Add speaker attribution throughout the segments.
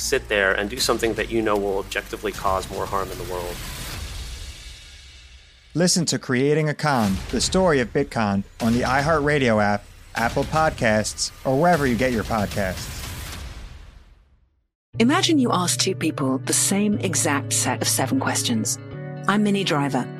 Speaker 1: sit there and do something that you know will objectively cause more harm in the world.
Speaker 2: Listen to Creating a Con, the story of Bitcon, on the iHeartRadio app, Apple Podcasts, or wherever you get your podcasts.
Speaker 3: Imagine you ask two people the same exact set of seven questions. I'm Minnie Driver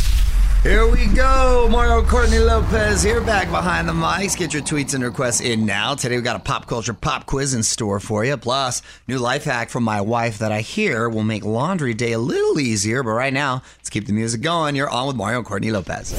Speaker 4: Here we go. Mario Courtney Lopez here, back behind the mics. Get your tweets and requests in now. Today we got a pop culture pop quiz in store for you. Plus, new life hack from my wife that I hear will make laundry day a little easier. But right now, let's keep the music going. You're on with Mario Courtney Lopez.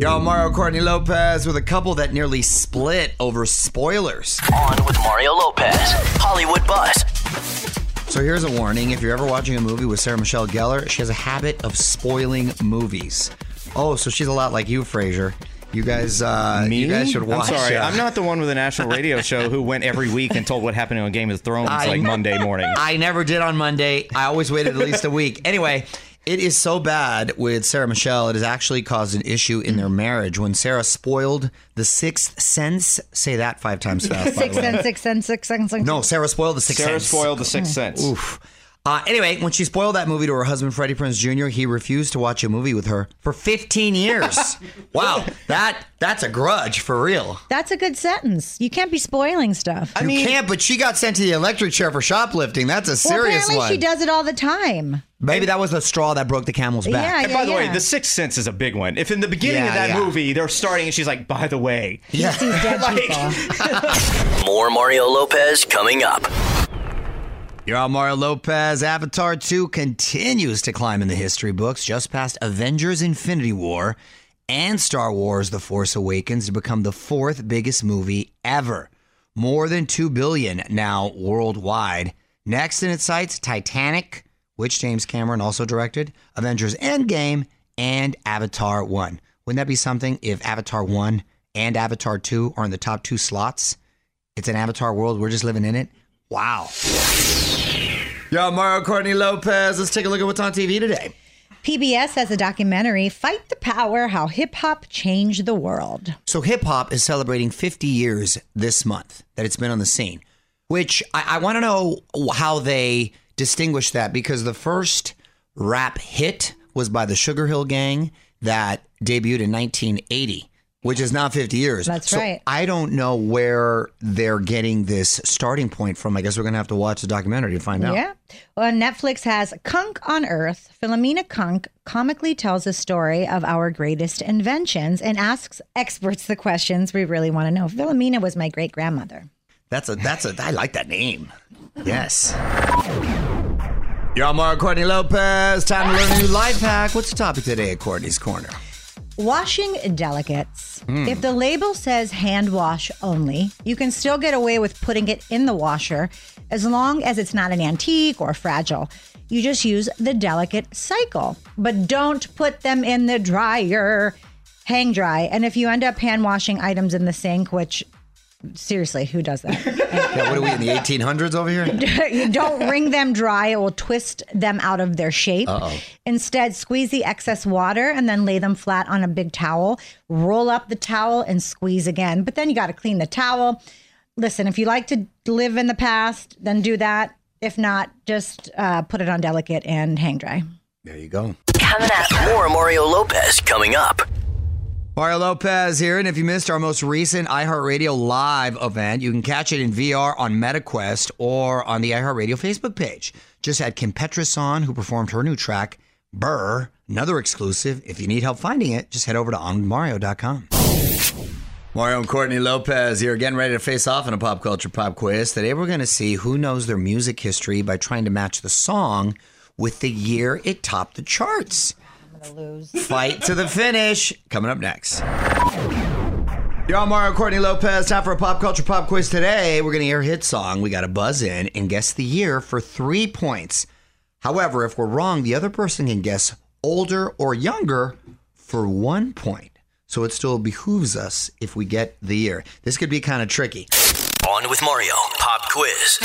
Speaker 4: Yo, Mario Courtney Lopez with a couple that nearly split over spoilers.
Speaker 5: On with Mario Lopez. Hollywood Buzz.
Speaker 4: So here's a warning: if you're ever watching a movie with Sarah Michelle Gellar, she has a habit of spoiling movies. Oh, so she's a lot like you, Frasier. You guys, uh,
Speaker 6: Me?
Speaker 4: you guys should watch.
Speaker 6: I'm sorry,
Speaker 4: uh,
Speaker 6: I'm not the one with a national radio show who went every week and told what happened on Game of Thrones
Speaker 4: I-
Speaker 6: like Monday morning.
Speaker 4: I never did on Monday. I always waited at least a week. Anyway, it is so bad with Sarah Michelle. It has actually caused an issue in their marriage when Sarah spoiled the Sixth Sense. Say that five times fast. by
Speaker 7: Six
Speaker 4: the way.
Speaker 7: and six and six and six.
Speaker 4: No, Sarah spoiled the Sixth
Speaker 6: Sarah
Speaker 4: Sense.
Speaker 6: spoiled The Sixth Sense.
Speaker 4: Oof. Uh, anyway, when she spoiled that movie to her husband Freddie Prinze Jr., he refused to watch a movie with her for 15 years. wow, that that's a grudge for real.
Speaker 7: That's a good sentence. You can't be spoiling stuff.
Speaker 4: I you can't, but she got sent to the electric chair for shoplifting. That's a
Speaker 7: well,
Speaker 4: serious
Speaker 7: apparently
Speaker 4: one.
Speaker 7: she does it all the time.
Speaker 4: Maybe that was the straw that broke the camel's back.
Speaker 7: Yeah,
Speaker 6: and by
Speaker 7: yeah,
Speaker 6: the way. The Sixth Sense is a big one. If in the beginning
Speaker 4: Yeah,
Speaker 6: of that
Speaker 4: yeah.
Speaker 6: movie they're starting and she's like, by the way,
Speaker 4: Yeah.
Speaker 7: Sees dead people.
Speaker 5: More Mario Lopez coming up.
Speaker 4: You're on Mario Lopez. Avatar 2 continues to climb in the history books, just past Avengers Infinity War and Star Wars The Force Awakens to become the fourth biggest movie ever. More than 2 billion now worldwide. Next in its sights, Titanic, which James Cameron also directed, Avengers Endgame, and Avatar 1. Wouldn't that be something if Avatar 1 and Avatar 2 are in the top two slots? It's an Avatar world. We're just living in it. Wow. Yo, Mario Courtney Lopez. Let's take a look at what's on TV today.
Speaker 7: PBS has a documentary, Fight the Power How Hip Hop Changed the World.
Speaker 4: So, hip hop is celebrating 50 years this month that it's been on the scene, which I, I want to know how they distinguish that because the first rap hit was by the Sugar Hill Gang that debuted in 1980. Which is not 50 years.
Speaker 7: That's
Speaker 4: So
Speaker 7: right.
Speaker 4: I don't know where they're getting this starting point from. I guess we're going to have to watch the documentary to find out.
Speaker 7: Yeah. Well, Netflix has Cunk on Earth. Philomena Cunk comically tells the story of our greatest inventions and asks experts the questions we really want to know. Philomena was my great grandmother.
Speaker 4: That's a that's a I like that name. Yes. Y'all, Mario Courtney Lopez. Time to learn a new life hack. What's the topic today at Courtney's Corner?
Speaker 7: Washing delicates.
Speaker 4: Hmm.
Speaker 7: If the label says hand wash only, you can still get away with putting it in the washer as long as it's not an antique or fragile. You just use the delicate cycle, but don't put them in the dryer. Hang dry. And if you end up hand washing items in the sink, which seriously, who does that?
Speaker 4: Yeah, what are we in the 1800s over here?
Speaker 7: you don't wring them dry, it will twist them out of their shape.
Speaker 4: Uh-oh.
Speaker 7: Instead, squeeze the excess water and then lay them flat on a big towel. Roll up the towel and squeeze again. But then you got to clean the towel. Listen, if you like to live in the past, then do that. If not, just uh, put it on delicate and hang dry.
Speaker 4: There you go.
Speaker 5: Coming up. More Mario Lopez coming up.
Speaker 4: Mario Lopez here, and if you missed our most recent iHeartRadio live event, you can catch it in VR on Meta Quest or on the iHeartRadio Facebook page. Just had Kim Petras on, who performed her new track, Brrr, another exclusive. If you need help finding it, just head over to onmario.com. Mario and Courtney Lopez here again, ready to face off in a pop culture pop quiz. Today we're going to see who knows their music history by trying to match the song with the year it topped the charts.
Speaker 7: To lose.
Speaker 4: Fight to the finish. Coming up next. On Mario Courtney Lopez. Time for a pop culture pop quiz today. We're going to hear a hit song. We got to buzz in and guess the year for three points. However, if we're wrong, the other person can guess older or younger for one point. So it still behooves us if we get the year. This could be kind of tricky.
Speaker 5: On with Mario. Pop quiz.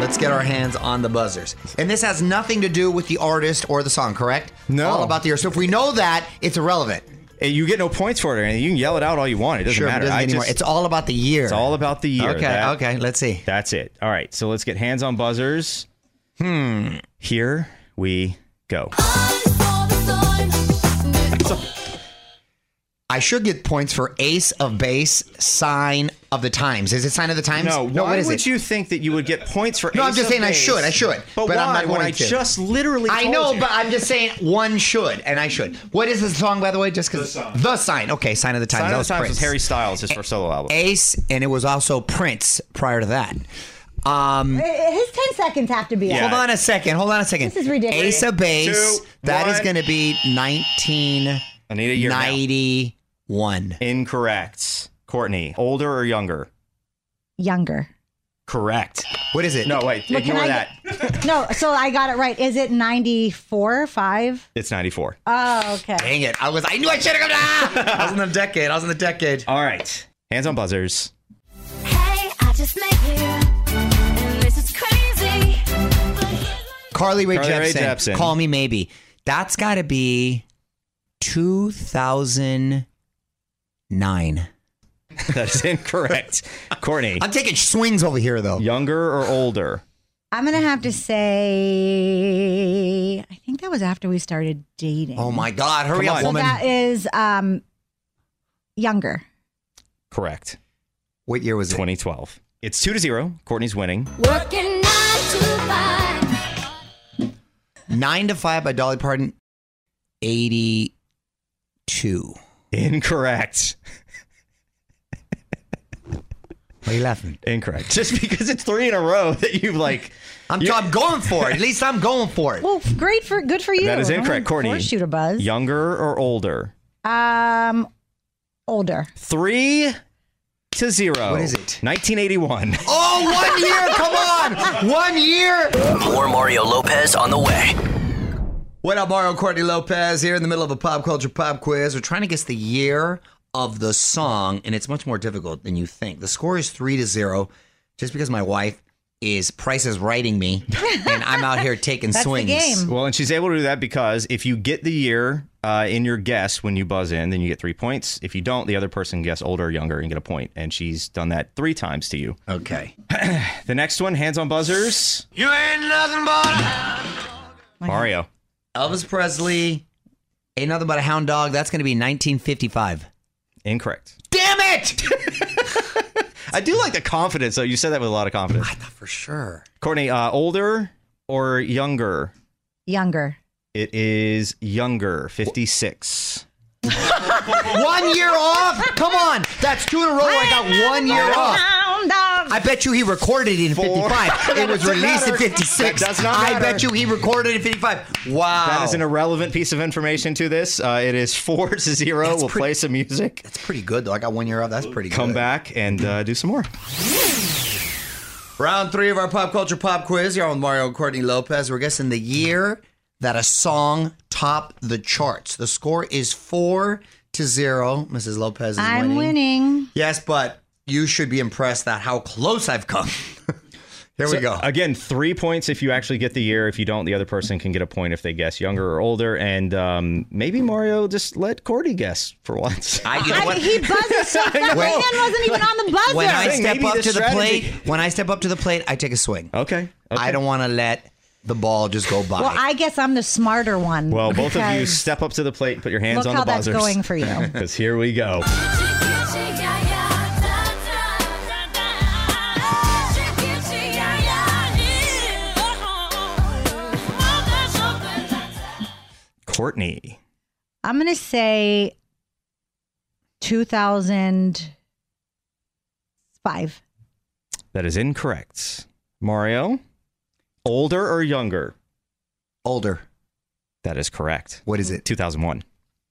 Speaker 4: Let's get our hands on the buzzers. And this has nothing to do with the artist or the song, correct?
Speaker 6: No.
Speaker 4: All about the year. So if we know that, it's irrelevant.
Speaker 6: Hey, You get no points for it or anything. You can yell it out all you want. It doesn't
Speaker 4: Sure, but it doesn't
Speaker 6: I
Speaker 4: anymore.
Speaker 6: just-
Speaker 4: It's all about the year.
Speaker 6: It's all about the year.
Speaker 4: Okay,
Speaker 6: That-
Speaker 4: okay, let's see.
Speaker 6: That's it. All right, so let's get hands on buzzers. Hmm. Here we go.
Speaker 4: I should get points for Ace of Base, Sign of the Times. Is it Sign of the Times?
Speaker 6: No,
Speaker 4: no
Speaker 6: why
Speaker 4: what is
Speaker 6: would
Speaker 4: it?
Speaker 6: you think that you would get points for?
Speaker 4: No, I'm just
Speaker 6: of
Speaker 4: saying I
Speaker 6: Base?
Speaker 4: should. I should.
Speaker 6: But,
Speaker 4: But
Speaker 6: why?
Speaker 4: I'm not
Speaker 6: when
Speaker 4: going
Speaker 6: I
Speaker 4: to.
Speaker 6: just literally.
Speaker 4: I
Speaker 6: told
Speaker 4: know,
Speaker 6: you.
Speaker 4: but I'm just saying one should, and I should. What is the song, by the way? Just because the sign. Okay, Sign of the Times.
Speaker 6: Sign
Speaker 4: that
Speaker 6: of
Speaker 4: was
Speaker 6: the Times
Speaker 4: Prince.
Speaker 6: was Harry Styles, his first solo album.
Speaker 4: Ace, and it was also Prince prior to that. Um,
Speaker 7: His 10 seconds have to be up.
Speaker 4: Hold on a second. Hold on a second.
Speaker 7: This is ridiculous.
Speaker 4: Ace of Base.
Speaker 6: Two,
Speaker 4: that is
Speaker 6: one.
Speaker 4: going to be 1991.
Speaker 6: Incorrect. Courtney, older or younger?
Speaker 7: Younger.
Speaker 6: Correct.
Speaker 4: What is it?
Speaker 6: No, wait.
Speaker 7: But can
Speaker 6: ignore
Speaker 7: I
Speaker 6: that.
Speaker 7: No, so I got it right. Is it 94, 5?
Speaker 6: It's 94.
Speaker 7: Oh, okay.
Speaker 4: Dang it. I was. I knew I should have gone. Ah! I was in the decade. I was in the decade.
Speaker 6: All right. Hands on buzzers.
Speaker 8: Hey, I just met you, and this is crazy.
Speaker 4: Carly Rae
Speaker 6: Carly Rae
Speaker 4: Jepsen.
Speaker 6: Jepsen.
Speaker 4: Call me maybe. That's got to be 2009.
Speaker 6: That is incorrect. Courtney,
Speaker 4: I'm taking swings over here, though.
Speaker 6: younger or older?
Speaker 7: I'm going to have to say, I think that was after we started dating.
Speaker 4: Oh my God! Hurry
Speaker 6: Come
Speaker 4: up,
Speaker 6: on.
Speaker 7: So that is um, younger.
Speaker 6: Correct.
Speaker 4: what year was it?
Speaker 6: 2012. It's two to zero. Courtney's winning.
Speaker 8: Working nine to five.
Speaker 4: Nine to five by Dolly Parton. Eighty-two.
Speaker 6: Incorrect.
Speaker 4: Why are you laughing?
Speaker 6: Incorrect. Just because it's three in a row that you've like.
Speaker 4: I'm,
Speaker 6: You-
Speaker 4: I'm going for it. At least I'm going for it.
Speaker 7: Well, great for good for you.
Speaker 6: That is incorrect. Courtney.
Speaker 7: force you to buzz.
Speaker 6: Younger or older?
Speaker 7: Um, older.
Speaker 6: Three to zero.
Speaker 4: What is it?
Speaker 6: 1981.
Speaker 4: Oh, one year! Come on! One year!
Speaker 5: More Mario Lopez on the way.
Speaker 4: What up, Mario Courtney Lopez here in the middle of a pop culture pop quiz. We're trying to guess the year of the song, and it's much more difficult than you think. The score is three to zero, just because my wife is Price is writing me, and I'm out here taking
Speaker 7: That's the
Speaker 4: swings.
Speaker 7: game.
Speaker 6: Well, and she's able to do that because if you get the year uh, in your guess when you buzz in, then you get three points. If you don't, the other person can guess older or younger and get a point. And she's done that three times to you.
Speaker 4: Okay.
Speaker 6: The next one, hands on buzzers.
Speaker 4: You ain't nothing but
Speaker 6: Mario.
Speaker 4: Elvis Presley. Ain't nothing but a hound dog. That's going to be 1955.
Speaker 6: Incorrect.
Speaker 4: Damn it!
Speaker 6: I do like the confidence, though. You said that with a lot of confidence.
Speaker 4: I thought for sure.
Speaker 6: Courtney, uh, older or younger?
Speaker 7: Younger.
Speaker 6: It is younger, 56.
Speaker 4: one year off? Come on. That's two in a row. I got one year off.
Speaker 7: Hound dog.
Speaker 4: I bet you he recorded it in 55. It was
Speaker 6: doesn't
Speaker 4: released in 56.
Speaker 6: That does not
Speaker 4: I bet you he recorded it in 55. Wow.
Speaker 6: That is an irrelevant piece of information to this. Uh, it is four to zero.
Speaker 4: That's
Speaker 6: we'll
Speaker 4: pretty-
Speaker 6: play some music.
Speaker 4: That's pretty good, though. I got one year off. That's pretty good.
Speaker 6: Come back and uh, do some more.
Speaker 4: Round three of our pop culture pop quiz. You're on with Mario and Courtney Lopez. We're guessing the year that a song topped the charts. The score is four to zero. Mrs. Lopez is
Speaker 7: I'm winning.
Speaker 4: Yes, but you should be impressed at how close I've come. Here we go.
Speaker 6: Again, three points if you actually get the year. If you don't, the other person can get a point if they guess younger or older. And um, maybe Mario just let Courtney guess for once.
Speaker 4: I, you know
Speaker 7: I, he buzzes so fast. My wasn't even on the buzzer.
Speaker 4: when I
Speaker 6: saying
Speaker 4: step
Speaker 6: maybe
Speaker 4: up
Speaker 6: the
Speaker 4: to the plate, when I step up to the plate, I take a swing.
Speaker 6: okay. okay.
Speaker 4: I don't want to let the ball just go by.
Speaker 7: well, I guess I'm the smarter one.
Speaker 6: Well, both of you step up to the plate put your hands
Speaker 7: Look
Speaker 6: on
Speaker 7: how
Speaker 6: the
Speaker 7: that's going for you.
Speaker 6: Because here we go. Courtney.
Speaker 7: I'm going to say 2005.
Speaker 6: That is incorrect. Mario. Older or younger?
Speaker 4: Older.
Speaker 6: That is correct.
Speaker 4: What is it?
Speaker 6: 2001.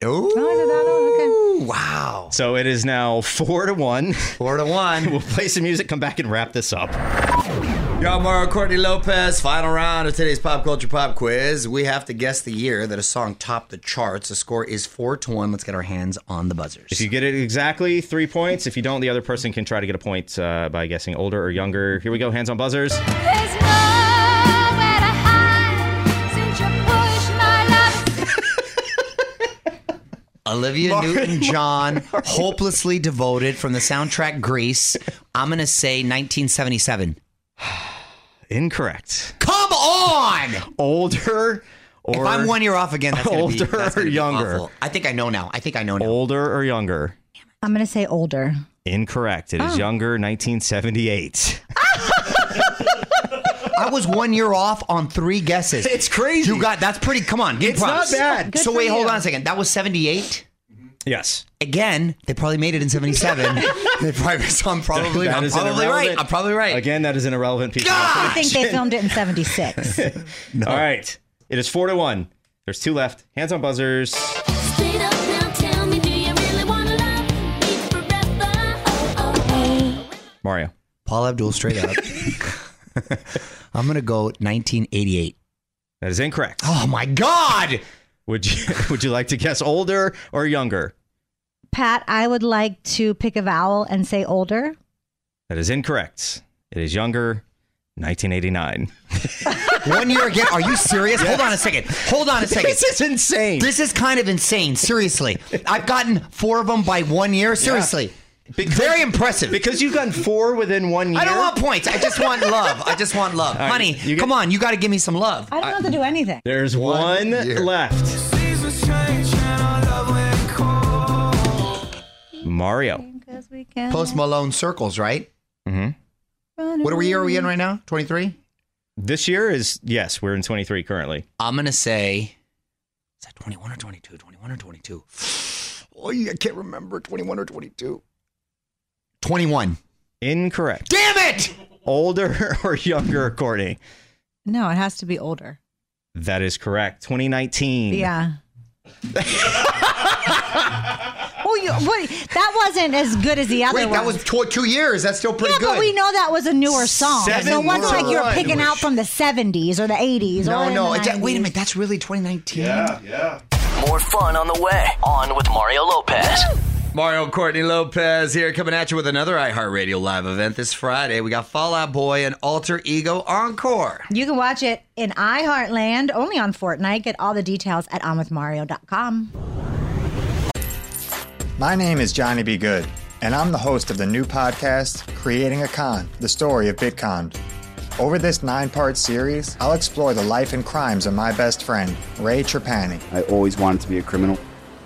Speaker 4: Oh, oh
Speaker 7: is it that old? Okay.
Speaker 4: Wow.
Speaker 6: So it is now four to one.
Speaker 4: Four to one.
Speaker 6: We'll play some music, come back and wrap this up.
Speaker 4: Y'all, Mario Courtney Lopez, final round of today's pop culture pop quiz. We have to guess the year that a song topped the charts. The score is four to one. Let's get our hands on the buzzers.
Speaker 6: If you get it exactly, three points. If you don't, the other person can try to get a point uh, by guessing older or younger. Here we go. Hands on buzzers.
Speaker 8: Love.
Speaker 4: Olivia Newton-John, "Hopelessly Devoted" from the soundtrack Grease. I'm gonna say 1977.
Speaker 6: Incorrect.
Speaker 4: Come on!
Speaker 6: Older Or
Speaker 4: if I'm one year off again, that's gonna be,
Speaker 6: older
Speaker 4: that's gonna
Speaker 6: or
Speaker 4: be
Speaker 6: younger?
Speaker 4: awful. I think I know now. I think I know now.
Speaker 6: Older or younger?
Speaker 7: I'm going to say older.
Speaker 6: Incorrect. It is
Speaker 7: Oh.
Speaker 6: younger, 1978.
Speaker 4: I was one year off on three guesses.
Speaker 6: It's crazy.
Speaker 4: You got that's pretty. Come on, give
Speaker 6: It's not bad. Good
Speaker 4: so
Speaker 6: for
Speaker 4: wait, hold
Speaker 6: you.
Speaker 4: on a second. That was 78. Mm-hmm.
Speaker 6: Yes.
Speaker 4: Again, they probably made it in 77. they probably. So I'm probably.
Speaker 6: That
Speaker 4: I'm
Speaker 6: is
Speaker 4: probably right.
Speaker 6: irrelevant-
Speaker 4: I'm probably right.
Speaker 6: Again, that is an irrelevant piece. of
Speaker 7: I think they filmed it in 76.
Speaker 6: All right. It is four to one. There's two left. Hands on buzzers.
Speaker 8: Straight up now, tell me, do you really wanna love me forever? Uh, oh, oh, oh.
Speaker 6: Mario.
Speaker 4: Paul Abdul, straight up. I'm gonna go 1988.
Speaker 6: That is incorrect.
Speaker 4: Oh my God!
Speaker 6: Would you Would you like to guess older or younger?
Speaker 7: Pat, I would like to pick a vowel and say older.
Speaker 6: That is incorrect. It is younger. 1989.
Speaker 4: One year again? Are you serious? Hold on a second. Hold on a second.
Speaker 6: This is insane.
Speaker 4: This is kind of insane. Seriously, I've gotten four of them by one year. Seriously, very impressive.
Speaker 6: Because you've gotten four within one year.
Speaker 4: I don't want points. I just want love. I just want love,
Speaker 6: All right,
Speaker 4: honey.
Speaker 6: you get-
Speaker 4: come on, you got to give me some love.
Speaker 7: I don't have to do anything.
Speaker 6: There's one, left. Mario.
Speaker 4: Post Malone circles, right?
Speaker 6: Mm-hmm.
Speaker 4: What are we year are we in right now? Twenty three.
Speaker 6: This year is yes, we're in 23 currently.
Speaker 4: I'm gonna say. Is that 21 or 22? 21 or 22? Oh, I can't remember. 21 or 22. 21.
Speaker 6: Incorrect.
Speaker 4: Damn it!
Speaker 6: Older or younger, Courtney?
Speaker 7: No, it has to be older.
Speaker 6: That is correct. 2019.
Speaker 7: Yeah. oh, you, what? That wasn't as good as the other
Speaker 4: Wait,
Speaker 7: one.
Speaker 4: that was tw- two years. That's still pretty good.
Speaker 7: yeah,
Speaker 4: good.
Speaker 7: but we know that was a newer song.
Speaker 4: Seven
Speaker 7: so it wasn't like you're
Speaker 4: one.
Speaker 7: picking out from the 70s or the 80s.
Speaker 4: No,
Speaker 7: or
Speaker 4: no.
Speaker 7: the
Speaker 4: wait a minute. That's really 2019.
Speaker 5: yeah. More fun on the way. On with Mario Lopez.
Speaker 4: Mario Courtney Lopez here, coming at you with another iHeartRadio live event this Friday. We got Fall Out Boy and Alter Ego Encore.
Speaker 7: You can watch it in iHeartland only on Fortnite. Get all the details at onwithmario.com.
Speaker 2: My name is Johnny B. Good, and I'm the host of the new podcast, Creating a Con The Story of Bitcon. Over this nine part series, I'll explore the life and crimes of my best friend, Ray Trapani.
Speaker 9: I always wanted to be a criminal.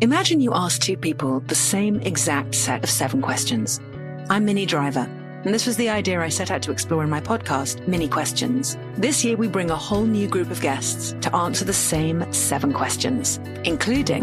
Speaker 3: Imagine you ask two people the same exact set of seven questions. I'm Minnie Driver, and this was the idea I set out to explore in my podcast, Minnie Questions. This year, we bring a whole new group of guests to answer the same seven questions, including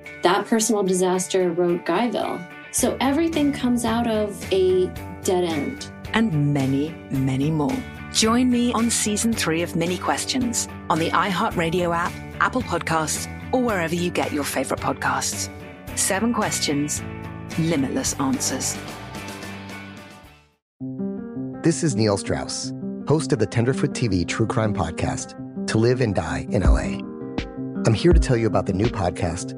Speaker 10: That personal disaster wrote Guyville. So everything comes out of a dead end.
Speaker 3: and many, many more. Join me on season three of Minnie Questions on the iHeartRadio app, Apple Podcasts, or wherever you get your favorite podcasts. Seven questions, limitless answers.
Speaker 11: This is Neil Strauss, host of the Tenderfoot TV True Crime Podcast, To Live and Die in LA. I'm here to tell you about the new podcast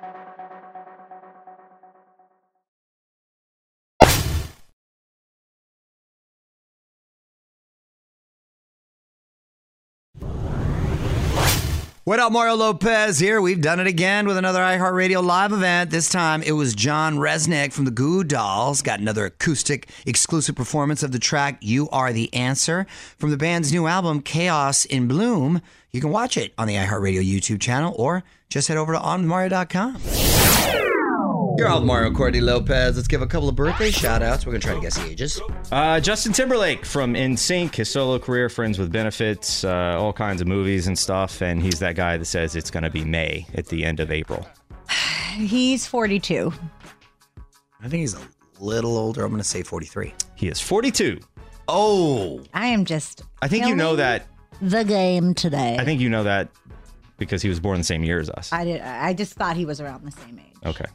Speaker 4: What up, Mario Lopez here? We've done it again with another iHeartRadio live event. This time it was John Rzeznik from the Goo Dolls. Got another acoustic exclusive performance of the track You Are the Answer from the band's new album, Chaos in Bloom. You can watch it on the iHeartRadio YouTube channel or just head over to onmario.com. You're all Mario Courtney Lopez. Let's give a couple of birthday shout outs. We're going to try to guess the ages.
Speaker 6: Uh, Justin Timberlake from NSYNC, his solo career, Friends with Benefits, uh, all kinds of movies and stuff. And he's that guy that says it's going to be May at the end of April.
Speaker 7: He's 42.
Speaker 4: I think he's a little older. I'm going to say 43.
Speaker 6: He is 42.
Speaker 4: Oh.
Speaker 7: I am just.
Speaker 6: I think you know that.
Speaker 7: The game today.
Speaker 6: I think you know that because he was born the same year as us.
Speaker 7: I did. I just thought he was around the same age.
Speaker 6: Okay.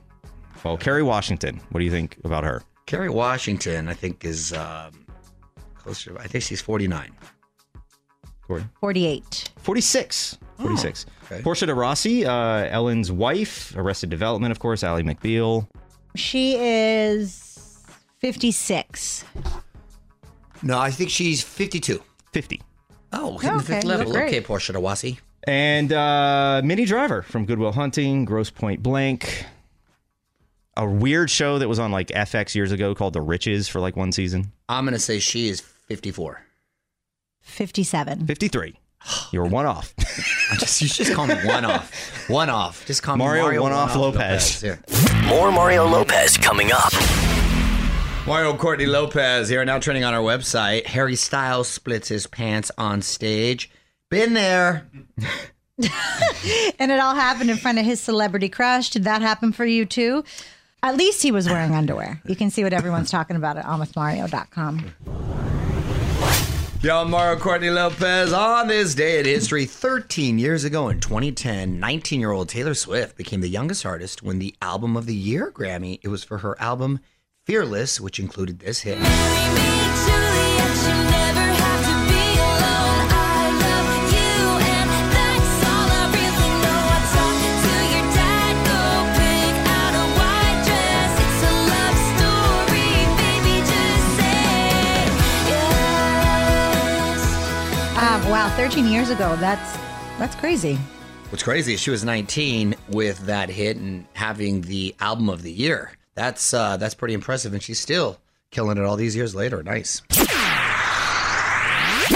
Speaker 6: Well, Kerry Washington, what do you think about her?
Speaker 4: Kerry Washington, I think, is um, closer. I think she's 49.
Speaker 6: Corey?
Speaker 7: 48.
Speaker 6: 46. 46.
Speaker 4: okay.
Speaker 6: Portia de Rossi, uh, Ellen's wife, Arrested Development, of course, Ally McBeal.
Speaker 7: She is 56.
Speaker 4: No, I think she's 52.
Speaker 6: 50.
Speaker 4: Oh, hitting the
Speaker 7: Okay,
Speaker 4: fifth level.
Speaker 7: great.
Speaker 4: Okay, Portia de Rossi.
Speaker 6: And uh, Minnie Driver from Good Will Hunting, Grosse Pointe Blank. A weird show that was on like FX years ago called The Riches for like one season.
Speaker 4: I'm going to say she is 54.
Speaker 7: 57.
Speaker 6: 53. You were one off.
Speaker 4: I just, you just call me one off. One off. Just call me
Speaker 6: Mario
Speaker 4: Mario,
Speaker 6: One-Off Lopez.
Speaker 4: Here.
Speaker 5: More Mario Lopez coming up.
Speaker 4: Mario Courtney Lopez here, now trending on our website. Harry Styles splits his pants on stage. Been there.
Speaker 7: and it all happened in front of his celebrity crush. Did that happen for you too? At least he was wearing underwear. You can see what everyone's talking about at onwithmario.com.
Speaker 4: Yo, Mario Courtney Lopez. On this day in history, 13 years ago in 2010, 19 year old Taylor Swift became the youngest artist when the Album of the Year Grammy. It was for her album Fearless, which included this hit.
Speaker 7: 13 years ago. That's that's crazy.
Speaker 4: What's crazy is she was 19 with that hit and having the album of the year. That's uh, that's pretty impressive, and she's still killing it all these years later. Nice.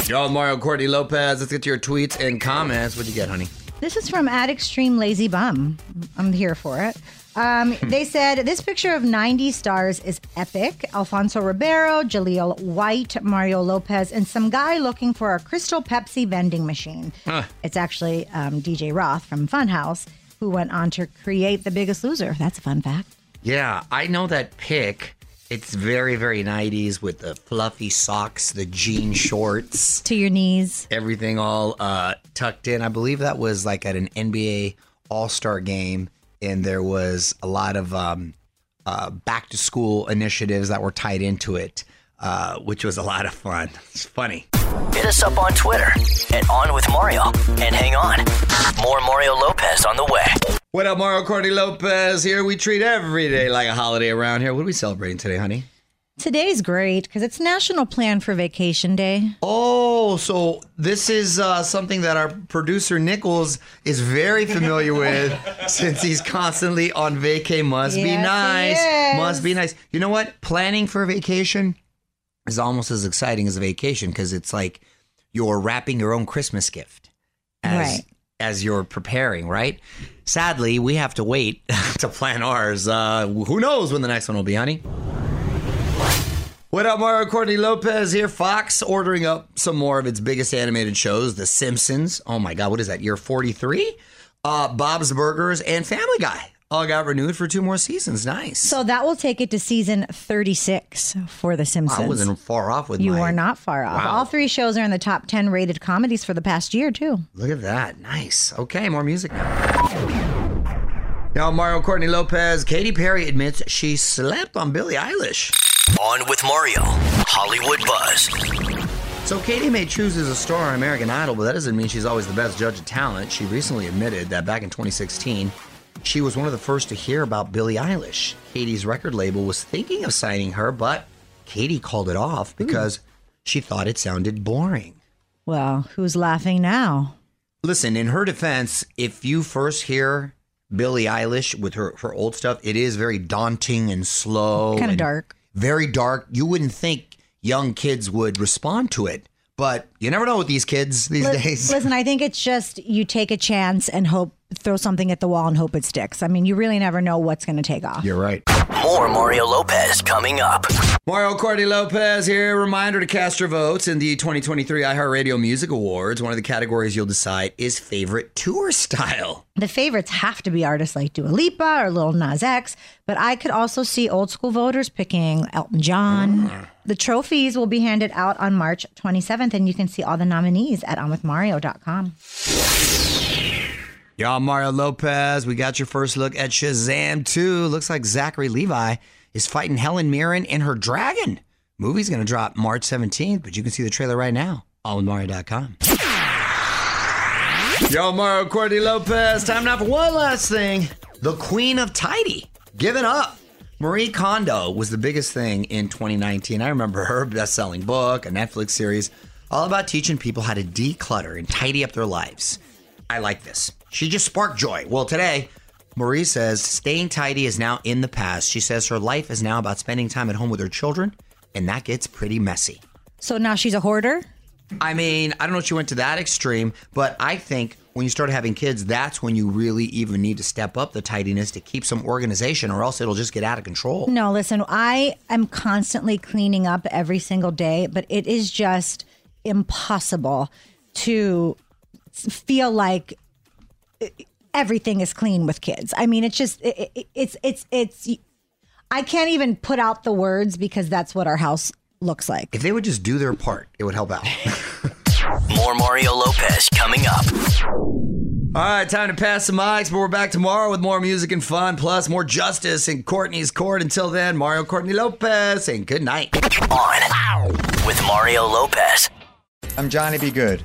Speaker 4: Yo, Mario Courtney Lopez. Let's get to your tweets and comments. What'd you get, honey?
Speaker 7: This is from at Extreme Lazy Bum. I'm here for it. Um, they said this picture of 90 stars is epic. Alfonso Ribeiro, Jaleel White, Mario Lopez, and some guy looking for a Crystal Pepsi vending machine.
Speaker 4: Huh.
Speaker 7: It's actually um, DJ Roth from Funhouse who went on to create The Biggest Loser. That's a fun fact.
Speaker 4: Yeah, I know that pic. It's very, very 90s with the fluffy socks, the jean shorts,
Speaker 7: To your knees.
Speaker 4: everything all uh, tucked in. I believe that was like at an NBA All Star game, and there was a lot of um, uh, back to school initiatives that were tied into it, uh, which was a lot of fun. It's funny.
Speaker 5: Hit us up on Twitter at On With Mario. And hang on, more Mario Lopez on the way.
Speaker 4: What up, Mario Courtney Lopez here? We treat every day like a holiday around here. What are we celebrating today, honey?
Speaker 7: Today's great because it's National Plan for Vacation Day.
Speaker 4: Oh, so this is uh, something that our producer Nichols is very familiar with since he's constantly on vacay. Must be
Speaker 7: Yes, he
Speaker 4: nice. Must be nice. You know what? Planning for a vacation is almost as exciting as a vacation because it's like you're wrapping your own Christmas gift as,
Speaker 7: Right.
Speaker 4: as you're preparing, right? Sadly, we have to wait to plan ours. Uh, who knows when the next one will be, honey? What up, Mario Courtney Lopez here? Fox ordering up some more of its biggest animated shows, The Simpsons. Oh my God, what is that? Year 43? Uh, Bob's Burgers and Family Guy all got renewed for two more seasons. Nice.
Speaker 7: So that will take it to season 36 for The Simpsons.
Speaker 4: I wasn't far off with
Speaker 7: You
Speaker 4: my.
Speaker 7: are not far off.
Speaker 4: Wow.
Speaker 7: All three shows are in the top 10 rated comedies for the past year, too.
Speaker 4: Look at that. Nice. Okay, more music now. Now, Mario Courtney Lopez. Katy Perry admits she slept on Billie Eilish.
Speaker 5: On with Mario, Hollywood Buzz.
Speaker 4: So Katy may choose as a star on American Idol, but that doesn't mean she's always the best judge of talent. She recently admitted that back in 2016, she was one of the first to hear about Billie Eilish. Katy's record label was thinking of signing her, but Katy called it off hmm. because she thought it sounded boring.
Speaker 7: Well, who's laughing now?
Speaker 4: Listen, in her defense, if you first hear Billie Eilish with her, her old stuff, it is very daunting and slow.
Speaker 7: Kinda dark.
Speaker 4: Very dark. You wouldn't think young kids would respond to it, but you never know with these kids these
Speaker 7: Li-
Speaker 4: days.
Speaker 7: Listen, I think it's just you take a chance and hope, throw something at the wall and hope it sticks. I mean, you really never know what's going to take off.
Speaker 4: You're right.
Speaker 5: More Mario Lopez coming up.
Speaker 4: Mario Courtney Lopez here. Reminder to cast your votes in the 2023 iHeartRadio Music Awards. One of the categories you'll decide is favorite tour style.
Speaker 7: The favorites have to be artists like Dua Lipa or Lil Nas X, but I could also see old school voters picking Elton John. Mm. The trophies will be handed out on March 27th, and you can see all the nominees at onwithmario.com.
Speaker 4: Y'all, Mario Lopez. We got your first look at Shazam 2. Looks like Zachary Levi is fighting Helen Mirren and her dragon. Movie's going to drop March 17th, but you can see the trailer right now on Mario.com. Yo, Mario Courtney Lopez. Time now for one last thing. The Queen of Tidy. Giving up. Marie Kondo was the biggest thing in 2019. I remember her best selling book, a Netflix series, all about teaching people how to declutter and tidy up their lives. I like this. She just sparked joy. Well, today, Marie says staying tidy is now in the past. She says her life is now about spending time at home with her children, and that gets pretty messy.
Speaker 7: So now she's a hoarder?
Speaker 4: I mean, I don't know if she went to that extreme, but I think when you start having kids, that's when you really even need to step up the tidiness to keep some organization, or else it'll just get out of control.
Speaker 7: No, listen, I am constantly cleaning up every single day, but it is just impossible to feel like eh, everything is clean with kids. I mean, it's just it, it- it's it's it's I can't even put out the words because that's what our house looks like.
Speaker 4: If they would just do their part, it would help out.
Speaker 5: More Mario Lopez coming up.
Speaker 4: All right, time to pass the mics, but we're back tomorrow with more music and fun, plus more justice in Courtney's court. Until then, Mario Courtney Lopez and good night.
Speaker 5: On with Mario Lopez.
Speaker 2: I'm Johnny B. Good,